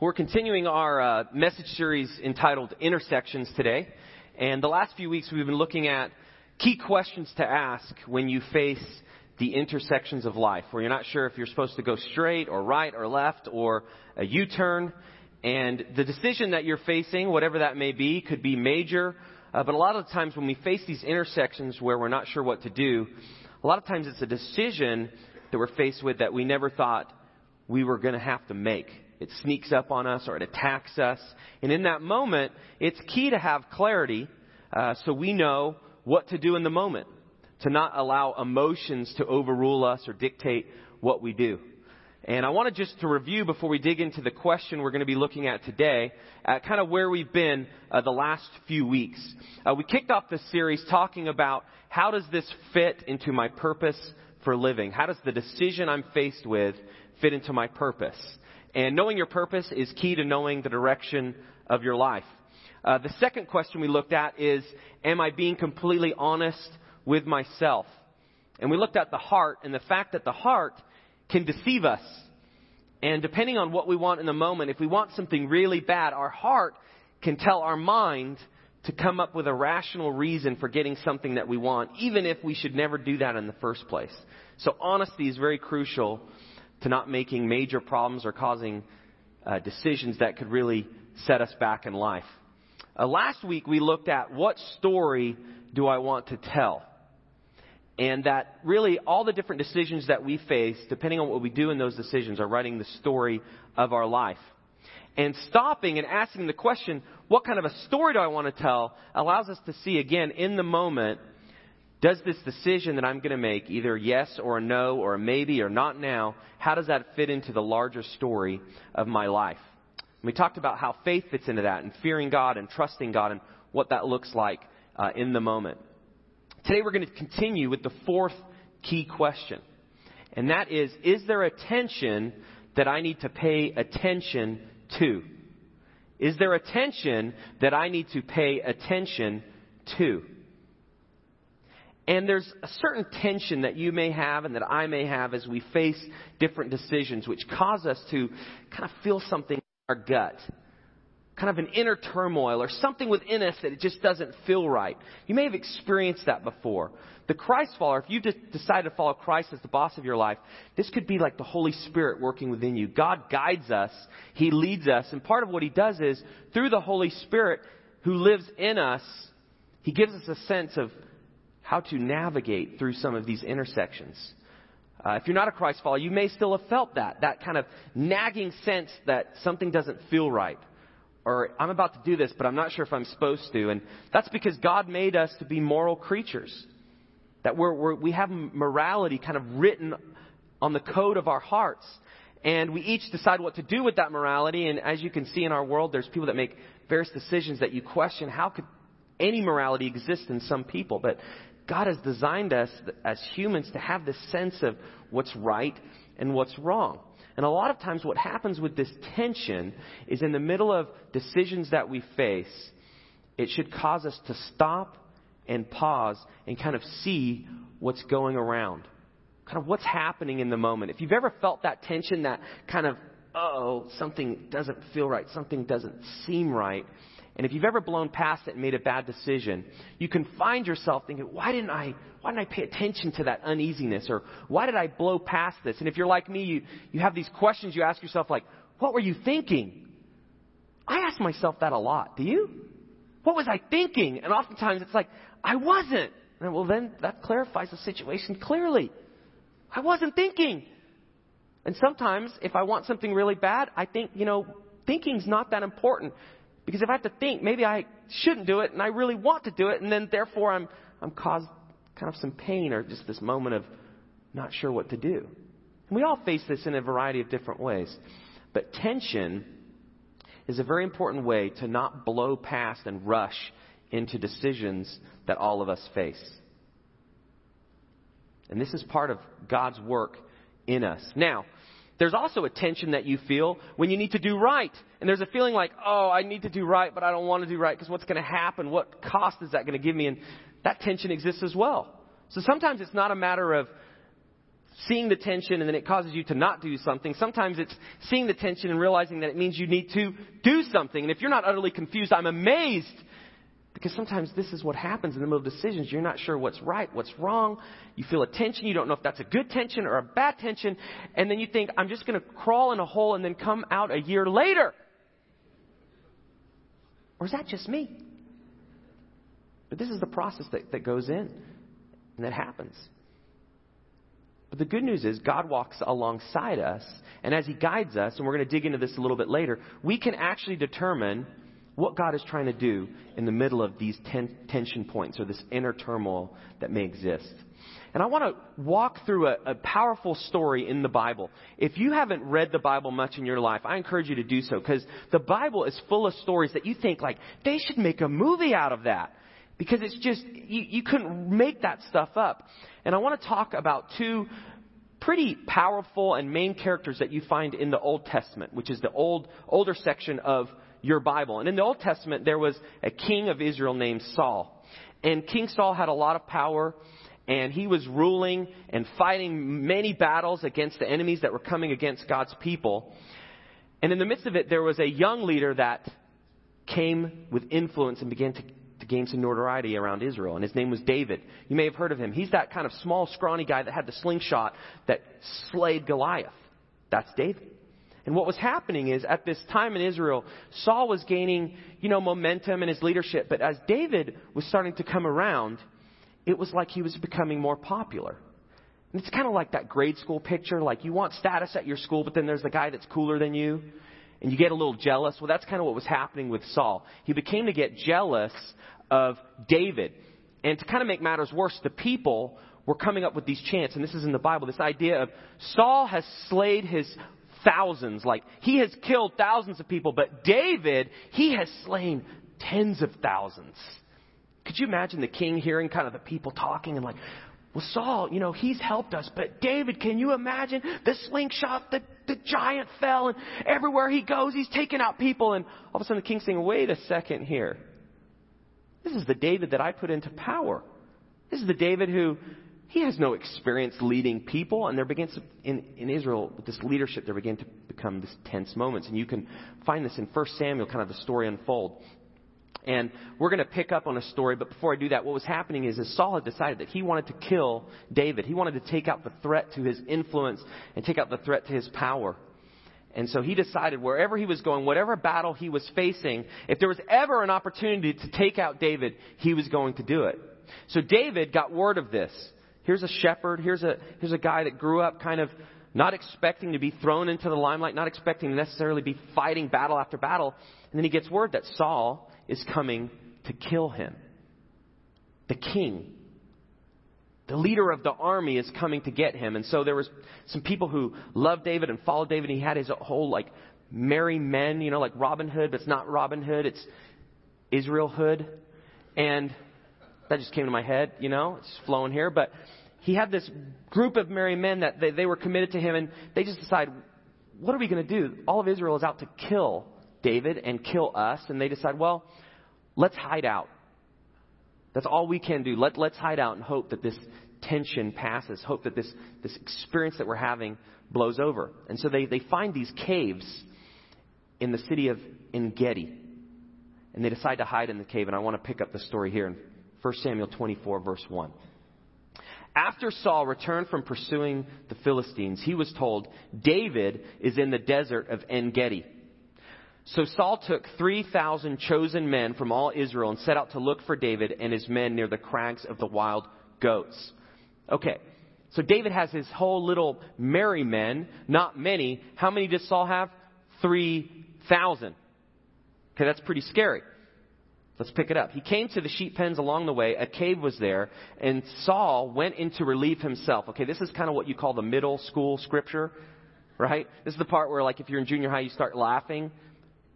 We're continuing our uh, message series entitled Intersections today. And the last few weeks we've been looking at key questions to ask when you face the intersections of life, where you're not sure if you're supposed to go straight or right or left or a U turn. And the decision that you're facing, whatever that may be, could be major. Uh, but a lot of the times when we face these intersections where we're not sure what to do, a lot of times it's a decision that we're faced with that we never thought we were going to have to make. It sneaks up on us or it attacks us. And in that moment, it's key to have clarity uh, so we know what to do in the moment, to not allow emotions to overrule us or dictate what we do. And I wanted just to review before we dig into the question we're going to be looking at today, at kind of where we've been uh, the last few weeks. Uh, we kicked off this series talking about how does this fit into my purpose for living? How does the decision I'm faced with fit into my purpose. And knowing your purpose is key to knowing the direction of your life. Uh, the second question we looked at is, am I being completely honest with myself? And we looked at the heart and the fact that the heart can deceive us. And depending on what we want in the moment, if we want something really bad, our heart can tell our mind to come up with a rational reason for getting something that we want, even if we should never do that in the first place. So honesty is very crucial to not making major problems or causing uh, decisions that could really set us back in life. Uh, last week we looked at what story do I want to tell? And that really all the different decisions that we face, depending on what we do in those decisions, are writing the story of our life. And stopping and asking the question, what kind of a story do I want to tell, allows us to see again in the moment does this decision that I'm going to make, either yes or a no or a maybe or not now, how does that fit into the larger story of my life? And we talked about how faith fits into that and fearing God and trusting God and what that looks like uh, in the moment. Today we're going to continue with the fourth key question. And that is, is there a tension that I need to pay attention to? Is there a tension that I need to pay attention to? And there's a certain tension that you may have and that I may have as we face different decisions, which cause us to kind of feel something in our gut. Kind of an inner turmoil or something within us that it just doesn't feel right. You may have experienced that before. The Christ follower, if you decide to follow Christ as the boss of your life, this could be like the Holy Spirit working within you. God guides us. He leads us. And part of what He does is, through the Holy Spirit who lives in us, He gives us a sense of how to navigate through some of these intersections. Uh, if you're not a Christ follower, you may still have felt that, that kind of nagging sense that something doesn't feel right. Or I'm about to do this, but I'm not sure if I'm supposed to. And that's because God made us to be moral creatures. That we're, we're, we have morality kind of written on the code of our hearts. And we each decide what to do with that morality. And as you can see in our world, there's people that make various decisions that you question how could any morality exist in some people? But God has designed us as humans to have this sense of what's right and what's wrong. And a lot of times, what happens with this tension is in the middle of decisions that we face, it should cause us to stop and pause and kind of see what's going around. Kind of what's happening in the moment. If you've ever felt that tension, that kind of, oh, something doesn't feel right, something doesn't seem right, and if you've ever blown past it and made a bad decision, you can find yourself thinking, why didn't I, why didn't I pay attention to that uneasiness? Or why did I blow past this? And if you're like me, you, you have these questions you ask yourself like, what were you thinking? I ask myself that a lot. Do you? What was I thinking? And oftentimes it's like, I wasn't. And well, then that clarifies the situation clearly. I wasn't thinking. And sometimes, if I want something really bad, I think, you know, thinking's not that important. Because if I have to think, maybe I shouldn't do it and I really want to do it, and then therefore I'm, I'm caused kind of some pain or just this moment of not sure what to do. And we all face this in a variety of different ways. But tension is a very important way to not blow past and rush into decisions that all of us face. And this is part of God's work in us. Now, there's also a tension that you feel when you need to do right. And there's a feeling like, oh, I need to do right, but I don't want to do right because what's going to happen? What cost is that going to give me? And that tension exists as well. So sometimes it's not a matter of seeing the tension and then it causes you to not do something. Sometimes it's seeing the tension and realizing that it means you need to do something. And if you're not utterly confused, I'm amazed because sometimes this is what happens in the middle of decisions. You're not sure what's right, what's wrong. You feel a tension. You don't know if that's a good tension or a bad tension. And then you think, I'm just going to crawl in a hole and then come out a year later. Or is that just me? But this is the process that, that goes in and that happens. But the good news is God walks alongside us, and as He guides us, and we're going to dig into this a little bit later, we can actually determine what God is trying to do in the middle of these ten- tension points or this inner turmoil that may exist. And I want to walk through a, a, powerful story in the Bible. If you haven't read the Bible much in your life, I encourage you to do so because the Bible is full of stories that you think like they should make a movie out of that because it's just you, you couldn't make that stuff up. And I want to talk about two pretty powerful and main characters that you find in the Old Testament, which is the old older section of your Bible. And in the Old Testament, there was a king of Israel named Saul. And King Saul had a lot of power, and he was ruling and fighting many battles against the enemies that were coming against God's people. And in the midst of it, there was a young leader that came with influence and began to, to gain some notoriety around Israel. And his name was David. You may have heard of him. He's that kind of small, scrawny guy that had the slingshot that slayed Goliath. That's David. And what was happening is at this time in Israel, Saul was gaining, you know, momentum in his leadership. But as David was starting to come around, it was like he was becoming more popular. And it's kind of like that grade school picture. Like you want status at your school, but then there's the guy that's cooler than you. And you get a little jealous. Well, that's kind of what was happening with Saul. He became to get jealous of David. And to kind of make matters worse, the people were coming up with these chants, and this is in the Bible, this idea of Saul has slayed his thousands. Like, he has killed thousands of people, but David, he has slain tens of thousands. Could you imagine the king hearing kind of the people talking and like, well, Saul, you know, he's helped us, but David, can you imagine the slingshot, the, the giant fell, and everywhere he goes, he's taking out people, and all of a sudden the king's saying, wait a second here. This is the David that I put into power. This is the David who he has no experience leading people, and there begins in, in Israel with this leadership, there begin to become this tense moments, and you can find this in 1 Samuel, kind of the story unfold. And we're going to pick up on a story, but before I do that, what was happening is, is Saul had decided that he wanted to kill David. He wanted to take out the threat to his influence and take out the threat to his power. And so he decided wherever he was going, whatever battle he was facing, if there was ever an opportunity to take out David, he was going to do it. So David got word of this. Here's a shepherd. Here's a, here's a guy that grew up kind of not expecting to be thrown into the limelight, not expecting to necessarily be fighting battle after battle. And then he gets word that Saul is coming to kill him. The king, the leader of the army is coming to get him. And so there was some people who loved David and followed David. He had his whole like merry men, you know, like Robin Hood, but it's not Robin Hood, it's Israel Hood. And that just came to my head, you know, it's flowing here. But he had this group of merry men that they, they were committed to him, and they just decide, what are we going to do? All of Israel is out to kill David and kill us, and they decide, well, let's hide out. That's all we can do. Let, let's hide out and hope that this tension passes, hope that this, this experience that we're having blows over. And so they, they find these caves in the city of Engedi. And they decide to hide in the cave. And I want to pick up the story here in 1 Samuel 24, verse 1. After Saul returned from pursuing the Philistines, he was told, David is in the desert of En Gedi. So Saul took 3,000 chosen men from all Israel and set out to look for David and his men near the crags of the wild goats. Okay, so David has his whole little merry men, not many. How many does Saul have? 3,000. Okay, that's pretty scary. Let's pick it up. He came to the sheep pens along the way. A cave was there, and Saul went in to relieve himself. Okay, this is kind of what you call the middle school scripture, right? This is the part where, like, if you're in junior high, you start laughing.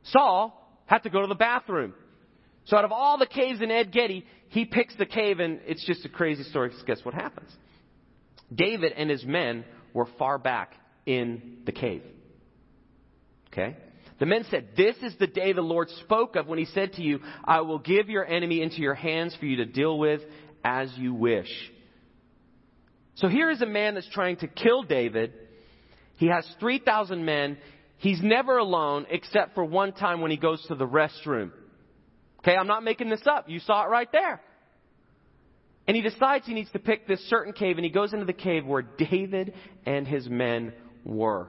Saul had to go to the bathroom. So out of all the caves in En Gedi, he picks the cave, and it's just a crazy story. Because guess what happens? David and his men were far back in the cave. Okay? The men said, This is the day the Lord spoke of when he said to you, I will give your enemy into your hands for you to deal with as you wish. So here is a man that's trying to kill David. He has 3,000 men. He's never alone except for one time when he goes to the restroom. Okay, I'm not making this up. You saw it right there. And he decides he needs to pick this certain cave, and he goes into the cave where David and his men were.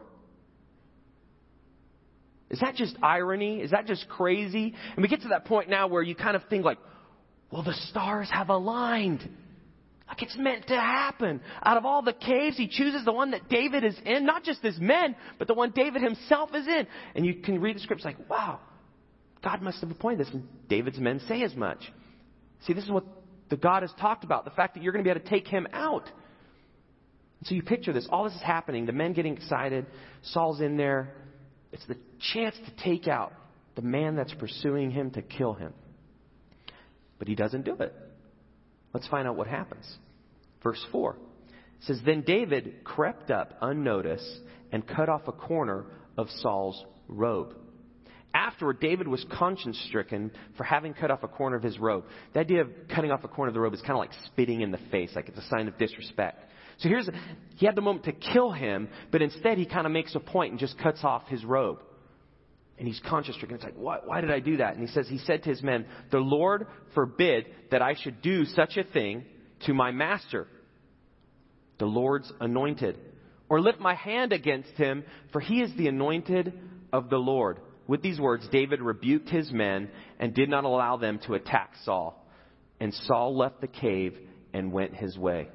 Is that just irony? Is that just crazy? And we get to that point now where you kind of think like, well, the stars have aligned. Like it's meant to happen. Out of all the caves, he chooses the one that David is in, not just his men, but the one David himself is in. And you can read the scripts like, wow, God must have appointed this. And David's men say as much. See, this is what the God has talked about the fact that you're going to be able to take him out. So you picture this. All this is happening. The men getting excited. Saul's in there. It's the chance to take out the man that's pursuing him to kill him. But he doesn't do it. Let's find out what happens. Verse 4 says Then David crept up unnoticed and cut off a corner of Saul's robe. Afterward, David was conscience stricken for having cut off a corner of his robe. The idea of cutting off a corner of the robe is kind of like spitting in the face, like it's a sign of disrespect. So here's, he had the moment to kill him, but instead he kind of makes a point and just cuts off his robe. And he's conscience stricken. It's like, why, why did I do that? And he says, he said to his men, the Lord forbid that I should do such a thing to my master, the Lord's anointed, or lift my hand against him, for he is the anointed of the Lord. With these words, David rebuked his men and did not allow them to attack Saul. And Saul left the cave and went his way.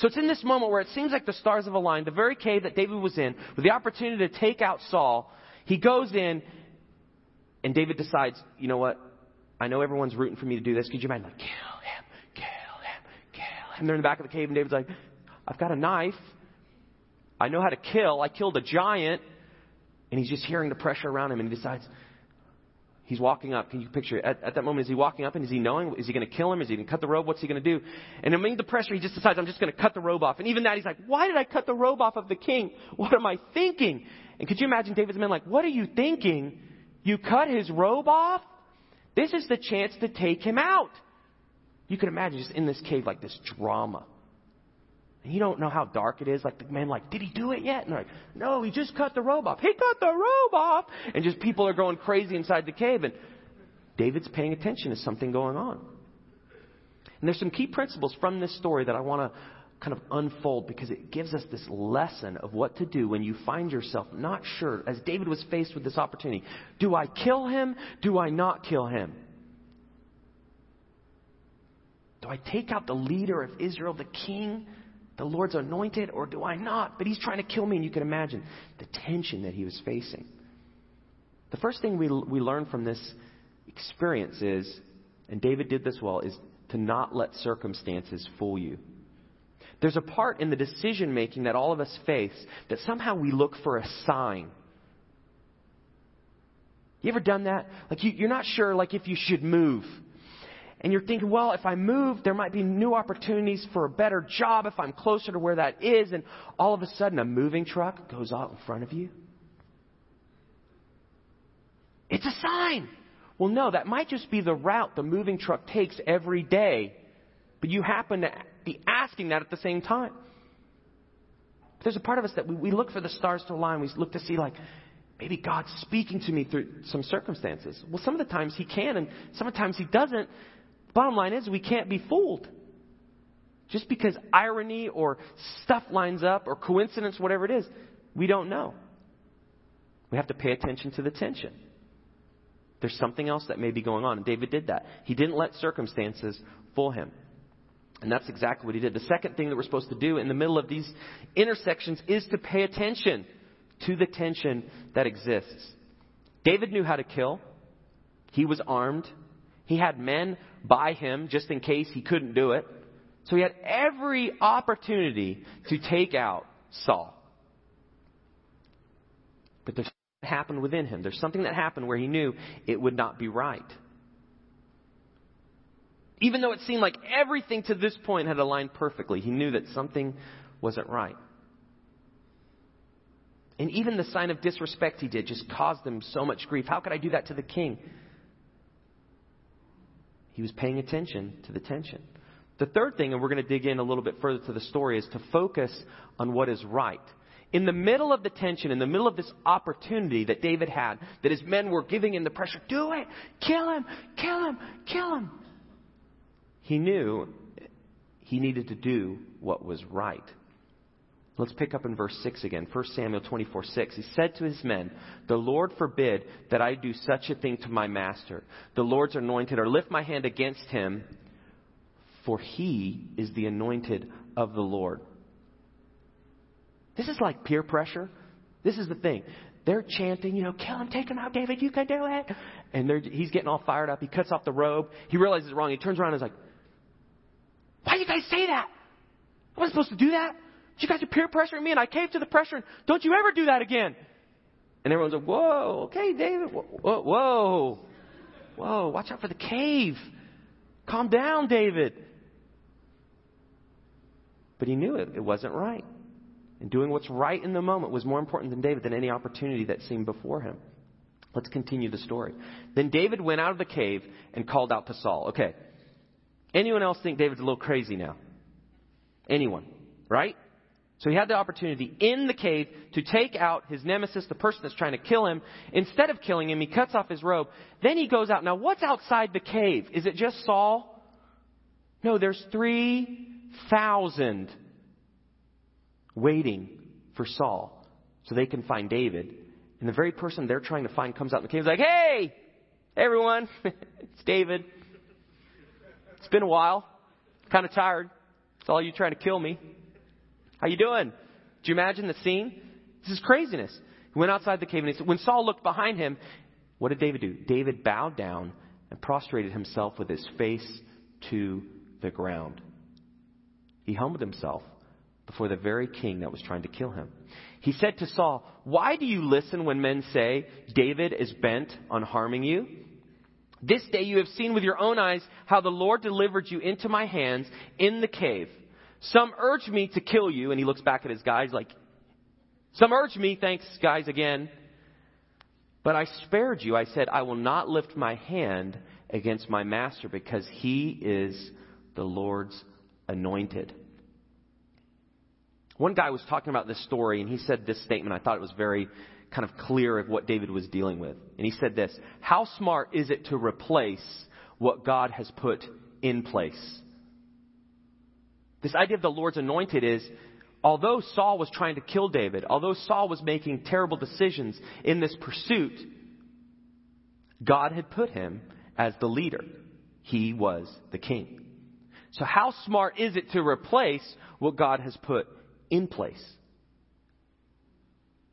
So it's in this moment where it seems like the stars have aligned, the very cave that David was in, with the opportunity to take out Saul. He goes in, and David decides, you know what? I know everyone's rooting for me to do this. Could you imagine? Like, kill him, kill him, kill him. And they're in the back of the cave, and David's like, I've got a knife. I know how to kill. I killed a giant. And he's just hearing the pressure around him, and he decides, he's walking up. Can you picture? At, at that moment, is he walking up and is he knowing? Is he going to kill him? Is he going to cut the robe? What's he going to do? And amid the pressure, he just decides, I'm just going to cut the robe off. And even that, he's like, why did I cut the robe off of the king? What am I thinking? And could you imagine David's men like, what are you thinking? You cut his robe off? This is the chance to take him out. You can imagine just in this cave like this drama. And you don't know how dark it is. Like the man, like, did he do it yet? And they're like, no, he just cut the robe off. He cut the robe off. And just people are going crazy inside the cave. And David's paying attention to something going on. And there's some key principles from this story that I want to kind of unfold because it gives us this lesson of what to do when you find yourself not sure, as David was faced with this opportunity. Do I kill him? Do I not kill him? Do I take out the leader of Israel, the king? The Lord's anointed or do I not? But he's trying to kill me, and you can imagine the tension that he was facing. The first thing we, we learn from this experience is, and David did this well, is to not let circumstances fool you. There's a part in the decision making that all of us face that somehow we look for a sign. You ever done that? Like you, you're not sure, like if you should move and you're thinking, well, if I move, there might be new opportunities for a better job if I'm closer to where that is, and all of a sudden a moving truck goes out in front of you. It's a sign. Well, no, that might just be the route the moving truck takes every day, but you happen to be asking that at the same time. But there's a part of us that we, we look for the stars to align. We look to see, like, maybe God's speaking to me through some circumstances. Well, some of the times He can, and sometimes He doesn't. Bottom line is, we can't be fooled. Just because irony or stuff lines up or coincidence, whatever it is, we don't know. We have to pay attention to the tension. There's something else that may be going on. And David did that. He didn't let circumstances fool him. And that's exactly what he did. The second thing that we're supposed to do in the middle of these intersections is to pay attention to the tension that exists. David knew how to kill. He was armed. He had men by him just in case he couldn't do it. So he had every opportunity to take out Saul. But there's something that happened within him. There's something that happened where he knew it would not be right. Even though it seemed like everything to this point had aligned perfectly, he knew that something wasn't right. And even the sign of disrespect he did just caused him so much grief. How could I do that to the king? He was paying attention to the tension. The third thing, and we're going to dig in a little bit further to the story, is to focus on what is right. In the middle of the tension, in the middle of this opportunity that David had, that his men were giving him the pressure, do it, kill him, kill him, kill him. He knew he needed to do what was right. Let's pick up in verse 6 again. 1 Samuel 24 6. He said to his men, The Lord forbid that I do such a thing to my master, the Lord's anointed, or lift my hand against him, for he is the anointed of the Lord. This is like peer pressure. This is the thing. They're chanting, you know, kill him, take him out, David, you can do it. And he's getting all fired up. He cuts off the robe. He realizes it's wrong. He turns around and is like, why do you guys say that? I wasn't supposed to do that. You guys are peer pressuring me, and I caved to the pressure. And don't you ever do that again? And everyone's like, "Whoa, okay, David, whoa, whoa, whoa, watch out for the cave. Calm down, David." But he knew it; it wasn't right. And doing what's right in the moment was more important than David than any opportunity that seemed before him. Let's continue the story. Then David went out of the cave and called out to Saul. Okay. Anyone else think David's a little crazy now? Anyone, right? So he had the opportunity in the cave to take out his nemesis, the person that's trying to kill him. Instead of killing him, he cuts off his robe. Then he goes out. Now, what's outside the cave? Is it just Saul? No, there's 3,000 waiting for Saul so they can find David. And the very person they're trying to find comes out in the cave. He's like, hey, everyone, it's David. It's been a while. Kind of tired. It's all you trying to kill me. How you doing? Do you imagine the scene? This is craziness. He went outside the cave and he said, when Saul looked behind him, what did David do? David bowed down and prostrated himself with his face to the ground. He humbled himself before the very king that was trying to kill him. He said to Saul, Why do you listen when men say, David is bent on harming you? This day you have seen with your own eyes how the Lord delivered you into my hands in the cave. Some urge me to kill you. And he looks back at his guys like, Some urge me, thanks, guys, again. But I spared you. I said, I will not lift my hand against my master because he is the Lord's anointed. One guy was talking about this story and he said this statement. I thought it was very kind of clear of what David was dealing with. And he said this How smart is it to replace what God has put in place? This idea of the Lord's anointed is although Saul was trying to kill David, although Saul was making terrible decisions in this pursuit, God had put him as the leader. He was the king. So, how smart is it to replace what God has put in place?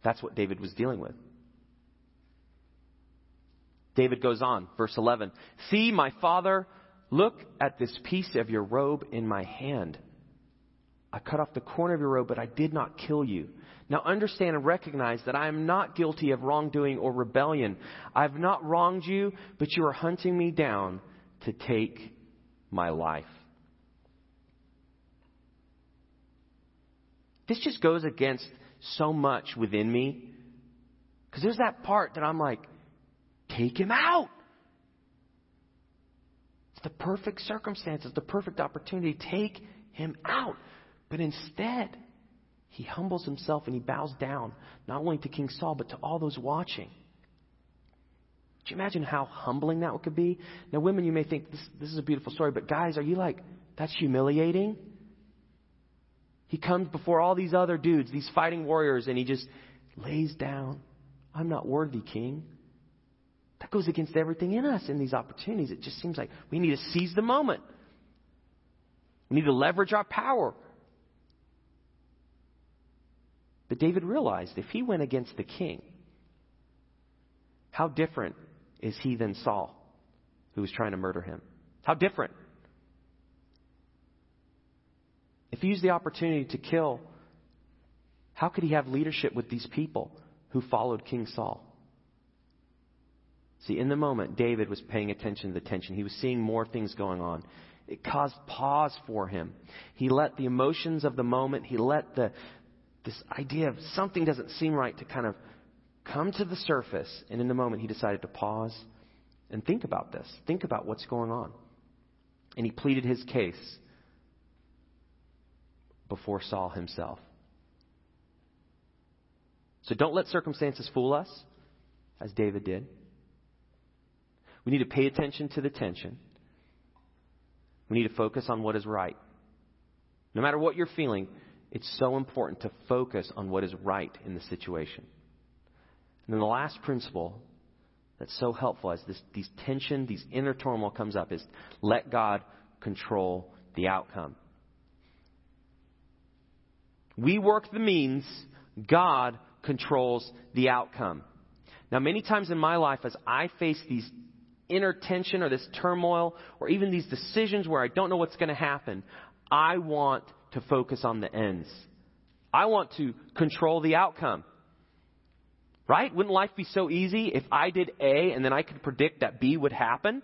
That's what David was dealing with. David goes on, verse 11 See, my father, look at this piece of your robe in my hand. I cut off the corner of your robe, but I did not kill you. Now understand and recognize that I am not guilty of wrongdoing or rebellion. I have not wronged you, but you are hunting me down to take my life. This just goes against so much within me. Because there's that part that I'm like, take him out. It's the perfect circumstances, the perfect opportunity. Take him out. But instead, he humbles himself and he bows down, not only to King Saul, but to all those watching. Do you imagine how humbling that could be? Now, women, you may think this, this is a beautiful story, but guys, are you like, that's humiliating? He comes before all these other dudes, these fighting warriors, and he just lays down. I'm not worthy, king. That goes against everything in us in these opportunities. It just seems like we need to seize the moment. We need to leverage our power. But David realized if he went against the king, how different is he than Saul, who was trying to murder him? How different? If he used the opportunity to kill, how could he have leadership with these people who followed King Saul? See, in the moment, David was paying attention to the tension. He was seeing more things going on. It caused pause for him. He let the emotions of the moment, he let the, this idea of something doesn't seem right to kind of come to the surface. And in the moment, he decided to pause and think about this. Think about what's going on. And he pleaded his case before Saul himself. So don't let circumstances fool us, as David did. We need to pay attention to the tension. We need to focus on what is right. No matter what you're feeling, it's so important to focus on what is right in the situation. And then the last principle that's so helpful as this these tension, these inner turmoil comes up is let God control the outcome. We work the means, God controls the outcome. Now, many times in my life, as I face these inner tension or this turmoil or even these decisions where I don't know what's going to happen, I want to focus on the ends. I want to control the outcome. Right? Wouldn't life be so easy if I did A and then I could predict that B would happen?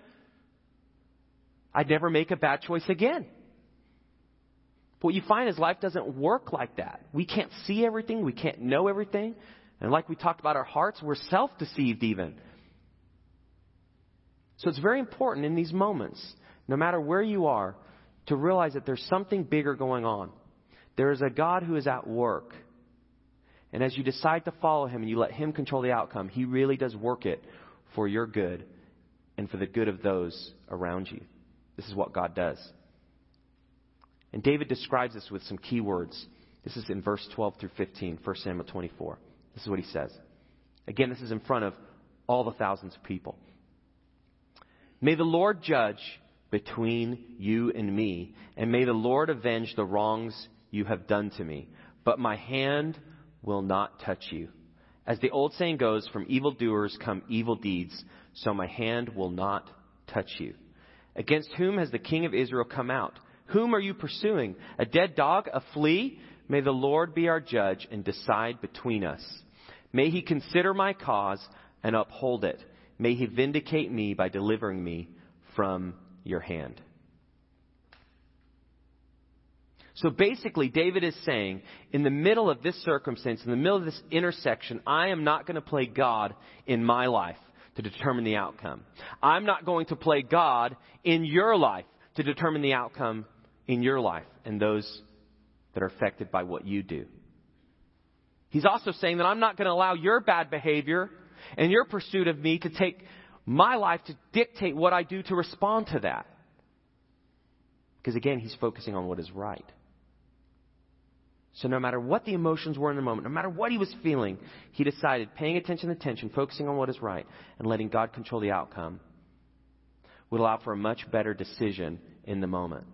I'd never make a bad choice again. But what you find is life doesn't work like that. We can't see everything, we can't know everything. And like we talked about our hearts, we're self deceived even. So it's very important in these moments, no matter where you are, to realize that there's something bigger going on. There is a God who is at work. And as you decide to follow him and you let him control the outcome, he really does work it for your good and for the good of those around you. This is what God does. And David describes this with some key words. This is in verse 12 through 15, 1 Samuel 24. This is what he says. Again, this is in front of all the thousands of people. May the Lord judge between you and me, and may the Lord avenge the wrongs you have done to me. But my hand will not touch you. As the old saying goes, from evildoers come evil deeds, so my hand will not touch you. Against whom has the king of Israel come out? Whom are you pursuing? A dead dog? A flea? May the Lord be our judge and decide between us. May he consider my cause and uphold it. May he vindicate me by delivering me from your hand. So basically, David is saying, in the middle of this circumstance, in the middle of this intersection, I am not going to play God in my life to determine the outcome. I'm not going to play God in your life to determine the outcome in your life and those that are affected by what you do. He's also saying that I'm not going to allow your bad behavior and your pursuit of me to take my life to dictate what I do to respond to that. Because again, he's focusing on what is right. So no matter what the emotions were in the moment, no matter what he was feeling, he decided paying attention to attention, focusing on what is right, and letting God control the outcome would allow for a much better decision in the moment.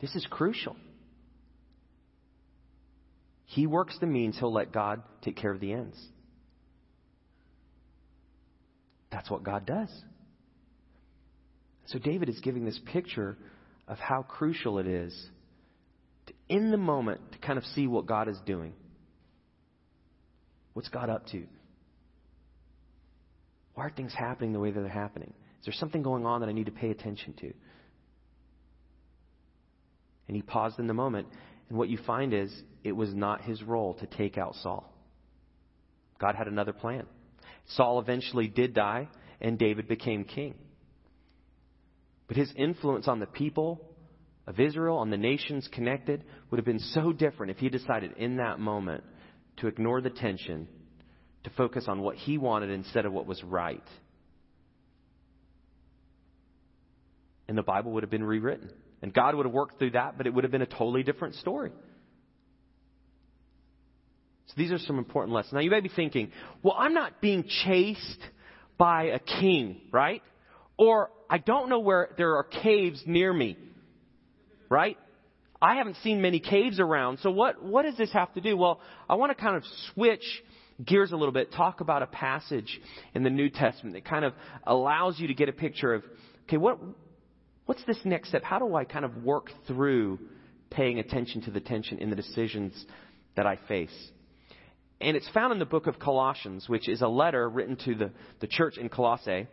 This is crucial. He works the means, he'll let God take care of the ends. That's what God does. So David is giving this picture of how crucial it is to, in the moment, to kind of see what God is doing. What's God up to? Why are things happening the way that they're happening? Is there something going on that I need to pay attention to? And he paused in the moment. And what you find is it was not his role to take out Saul. God had another plan. Saul eventually did die, and David became king. But his influence on the people of Israel, on the nations connected, would have been so different if he decided in that moment to ignore the tension, to focus on what he wanted instead of what was right. And the Bible would have been rewritten. And God would have worked through that, but it would have been a totally different story. So these are some important lessons. Now you may be thinking, well, I'm not being chased by a king, right? Or I don't know where there are caves near me, right? I haven't seen many caves around. So what, what does this have to do? Well, I want to kind of switch gears a little bit, talk about a passage in the New Testament that kind of allows you to get a picture of, okay, what, what's this next step? How do I kind of work through paying attention to the tension in the decisions that I face? And it's found in the book of Colossians, which is a letter written to the, the church in Colossae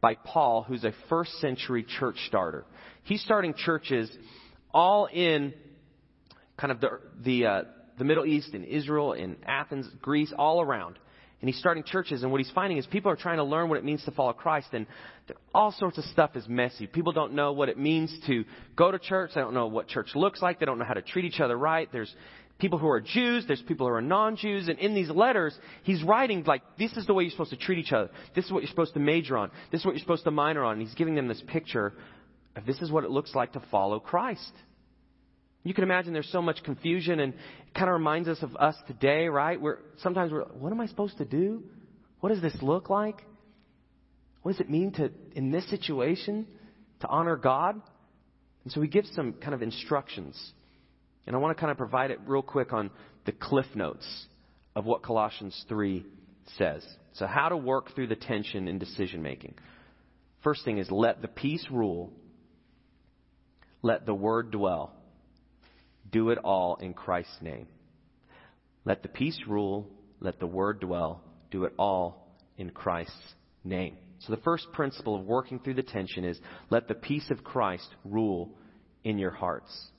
by Paul, who's a first century church starter. He's starting churches all in kind of the, the, uh, the Middle East, in Israel, in Athens, Greece, all around. and he's starting churches, and what he's finding is people are trying to learn what it means to follow Christ, and all sorts of stuff is messy. People don't know what it means to go to church. They don't know what church looks like. They don't know how to treat each other right. There's people who are Jews. There's people who are non-Jews. And in these letters, he's writing like, this is the way you're supposed to treat each other. This is what you're supposed to major on. This is what you're supposed to minor on. And he's giving them this picture of this is what it looks like to follow Christ. You can imagine there's so much confusion and it kind of reminds us of us today, right? Where sometimes we're, what am I supposed to do? What does this look like? What does it mean to, in this situation, to honor God? And so he gives some kind of instructions. And I want to kind of provide it real quick on the cliff notes of what Colossians 3 says. So, how to work through the tension in decision making. First thing is let the peace rule, let the word dwell. Do it all in Christ's name. Let the peace rule, let the word dwell. Do it all in Christ's name. So the first principle of working through the tension is let the peace of Christ rule in your hearts.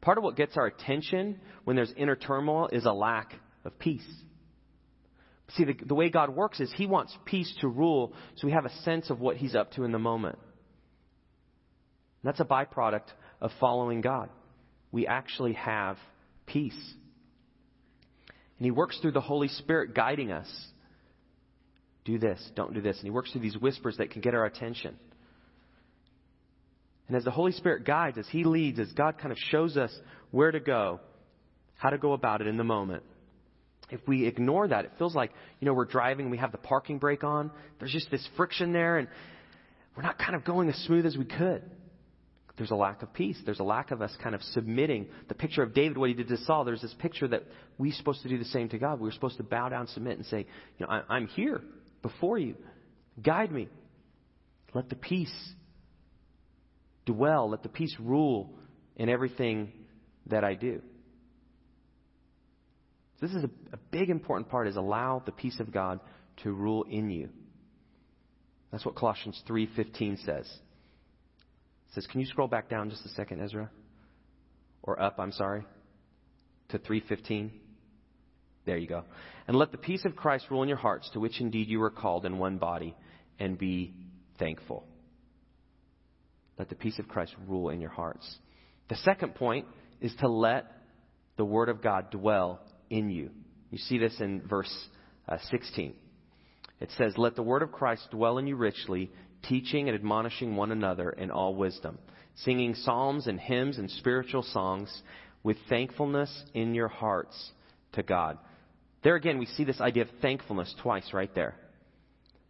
Part of what gets our attention when there's inner turmoil is a lack of peace. See, the, the way God works is He wants peace to rule so we have a sense of what He's up to in the moment. And that's a byproduct of following God we actually have peace. And He works through the Holy Spirit guiding us. Do this, don't do this. And He works through these whispers that can get our attention. And as the Holy Spirit guides, as He leads, as God kind of shows us where to go, how to go about it in the moment, if we ignore that, it feels like, you know, we're driving, we have the parking brake on, there's just this friction there, and we're not kind of going as smooth as we could there's a lack of peace. There's a lack of us kind of submitting. The picture of David, what he did to Saul, there's this picture that we're supposed to do the same to God. We're supposed to bow down, submit, and say, you know, I, am here before you. Guide me. Let the peace dwell. Let the peace rule in everything that I do. So this is a, a big important part is allow the peace of God to rule in you. That's what Colossians 3:15 says says, Can you scroll back down just a second, Ezra? Or up, I'm sorry, to 315. There you go. And let the peace of Christ rule in your hearts, to which indeed you were called in one body, and be thankful. Let the peace of Christ rule in your hearts. The second point is to let the Word of God dwell in you. You see this in verse uh, 16. It says, Let the Word of Christ dwell in you richly, teaching and admonishing one another in all wisdom, singing psalms and hymns and spiritual songs with thankfulness in your hearts to God. There again, we see this idea of thankfulness twice right there.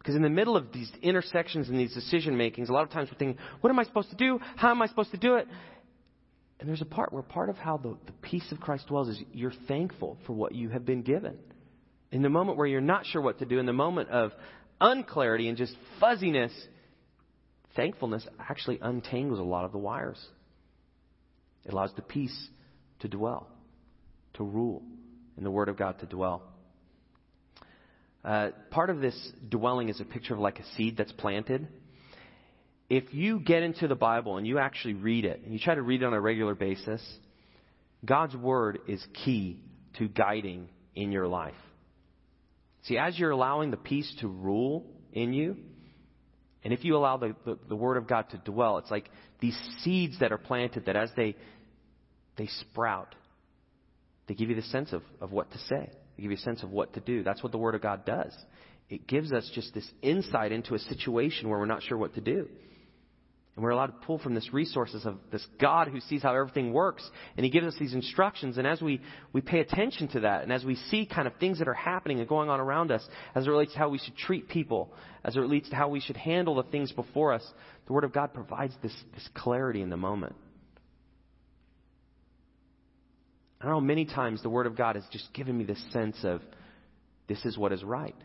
Because in the middle of these intersections and these decision makings, a lot of times we're thinking, what am I supposed to do? How am I supposed to do it? And there's a part where part of how the, the peace of Christ dwells is you're thankful for what you have been given. In the moment where you're not sure what to do, in the moment of unclarity and just fuzziness, thankfulness actually untangles a lot of the wires. It allows the peace to dwell, to rule, and the Word of God to dwell. Uh, part of this dwelling is a picture of like a seed that's planted. If you get into the Bible and you actually read it, and you try to read it on a regular basis, God's Word is key to guiding in your life. See, as you're allowing the peace to rule in you, and if you allow the, the, the, Word of God to dwell, it's like these seeds that are planted that as they, they sprout, they give you the sense of, of what to say. They give you a sense of what to do. That's what the Word of God does. It gives us just this insight into a situation where we're not sure what to do. And we're allowed to pull from this resources of this God who sees how everything works. And He gives us these instructions. And as we, we pay attention to that, and as we see kind of things that are happening and going on around us, as it relates to how we should treat people, as it relates to how we should handle the things before us, the Word of God provides this, this clarity in the moment. I don't know, many times the Word of God has just given me this sense of this is what is right.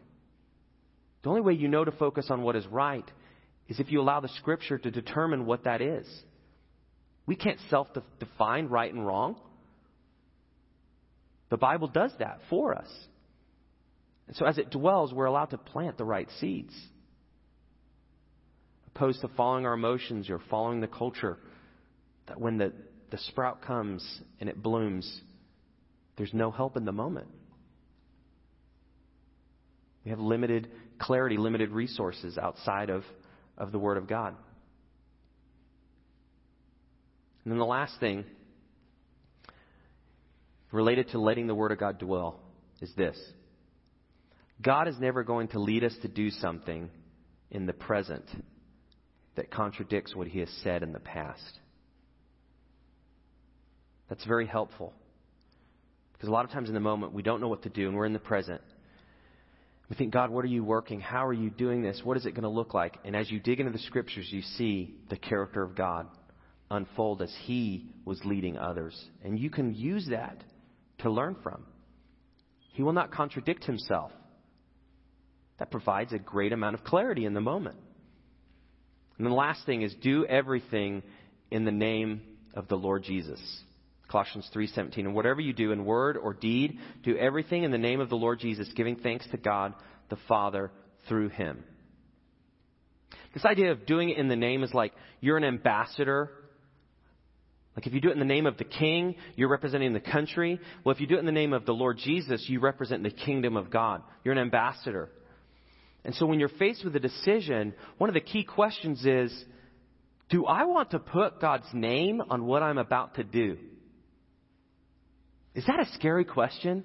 The only way you know to focus on what is right is if you allow the Scripture to determine what that is. We can't self define right and wrong. The Bible does that for us. And so as it dwells, we're allowed to plant the right seeds. Opposed to following our emotions or following the culture, that when the, the sprout comes and it blooms, there's no help in the moment. We have limited clarity, limited resources outside of, of the Word of God. And then the last thing related to letting the Word of God dwell is this God is never going to lead us to do something in the present that contradicts what He has said in the past. That's very helpful. Because a lot of times in the moment, we don't know what to do, and we're in the present. We think, God, what are you working? How are you doing this? What is it going to look like? And as you dig into the scriptures, you see the character of God unfold as He was leading others. And you can use that to learn from. He will not contradict Himself. That provides a great amount of clarity in the moment. And the last thing is do everything in the name of the Lord Jesus. Colossians 3:17 and whatever you do in word or deed do everything in the name of the Lord Jesus giving thanks to God the Father through him. This idea of doing it in the name is like you're an ambassador. Like if you do it in the name of the king, you're representing the country. Well, if you do it in the name of the Lord Jesus, you represent the kingdom of God. You're an ambassador. And so when you're faced with a decision, one of the key questions is, do I want to put God's name on what I'm about to do? Is that a scary question?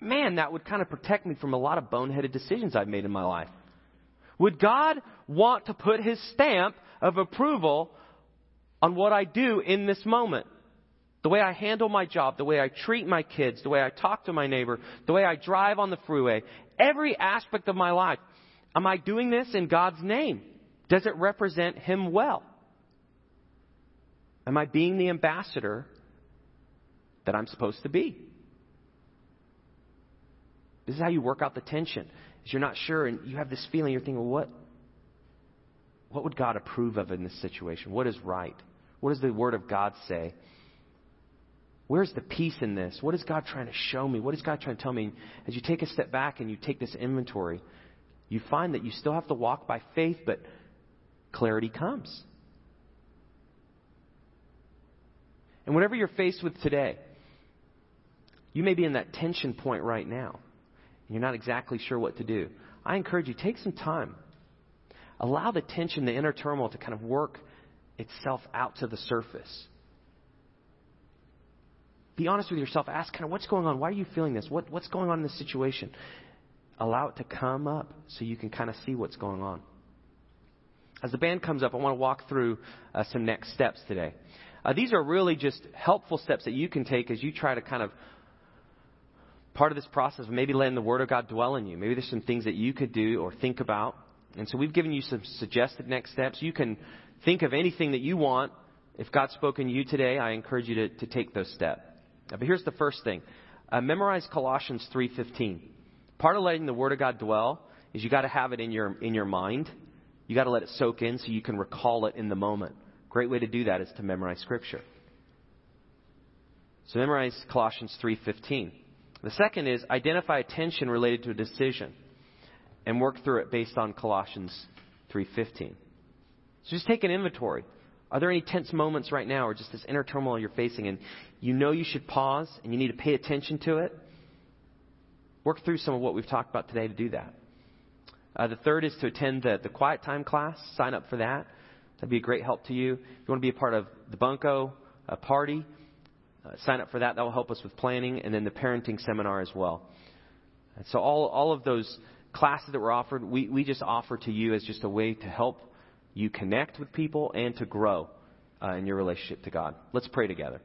Man, that would kind of protect me from a lot of boneheaded decisions I've made in my life. Would God want to put his stamp of approval on what I do in this moment? The way I handle my job, the way I treat my kids, the way I talk to my neighbor, the way I drive on the freeway, every aspect of my life. Am I doing this in God's name? Does it represent Him well? Am I being the ambassador that I'm supposed to be? This is how you work out the tension. Is you're not sure and you have this feeling, you're thinking, well, what, what would God approve of in this situation? What is right? What does the Word of God say? Where's the peace in this? What is God trying to show me? What is God trying to tell me? As you take a step back and you take this inventory, you find that you still have to walk by faith, but clarity comes. And whatever you're faced with today, you may be in that tension point right now. And you're not exactly sure what to do. I encourage you, take some time. Allow the tension, the inner turmoil to kind of work itself out to the surface. Be honest with yourself. Ask kind of what's going on? Why are you feeling this? What, what's going on in this situation? Allow it to come up so you can kind of see what's going on. As the band comes up, I want to walk through uh, some next steps today. Uh, these are really just helpful steps that you can take as you try to kind of part of this process of maybe letting the Word of God dwell in you. Maybe there's some things that you could do or think about. And so we've given you some suggested next steps. You can think of anything that you want. If God's spoken to you today, I encourage you to, to take those steps. But here's the first thing. Uh, memorize Colossians 3:15. Part of letting the Word of God dwell is you got to have it in your in your mind. You got to let it soak in so you can recall it in the moment. Great way to do that is to memorize Scripture. So memorize Colossians 3:15. The second is identify a tension related to a decision and work through it based on Colossians 3:15. So just take an inventory. Are there any tense moments right now or just this inner turmoil you're facing and you know you should pause and you need to pay attention to it? Work through some of what we've talked about today to do that. Uh, the third is to attend the, the quiet time class. Sign up for that. That'd be a great help to you. If you want to be a part of the Bunko uh, party, uh, sign up for that. That will help us with planning. And then the parenting seminar as well. And so all, all of those classes that were offered, we, we just offer to you as just a way to help you connect with people and to grow uh, in your relationship to God. Let's pray together.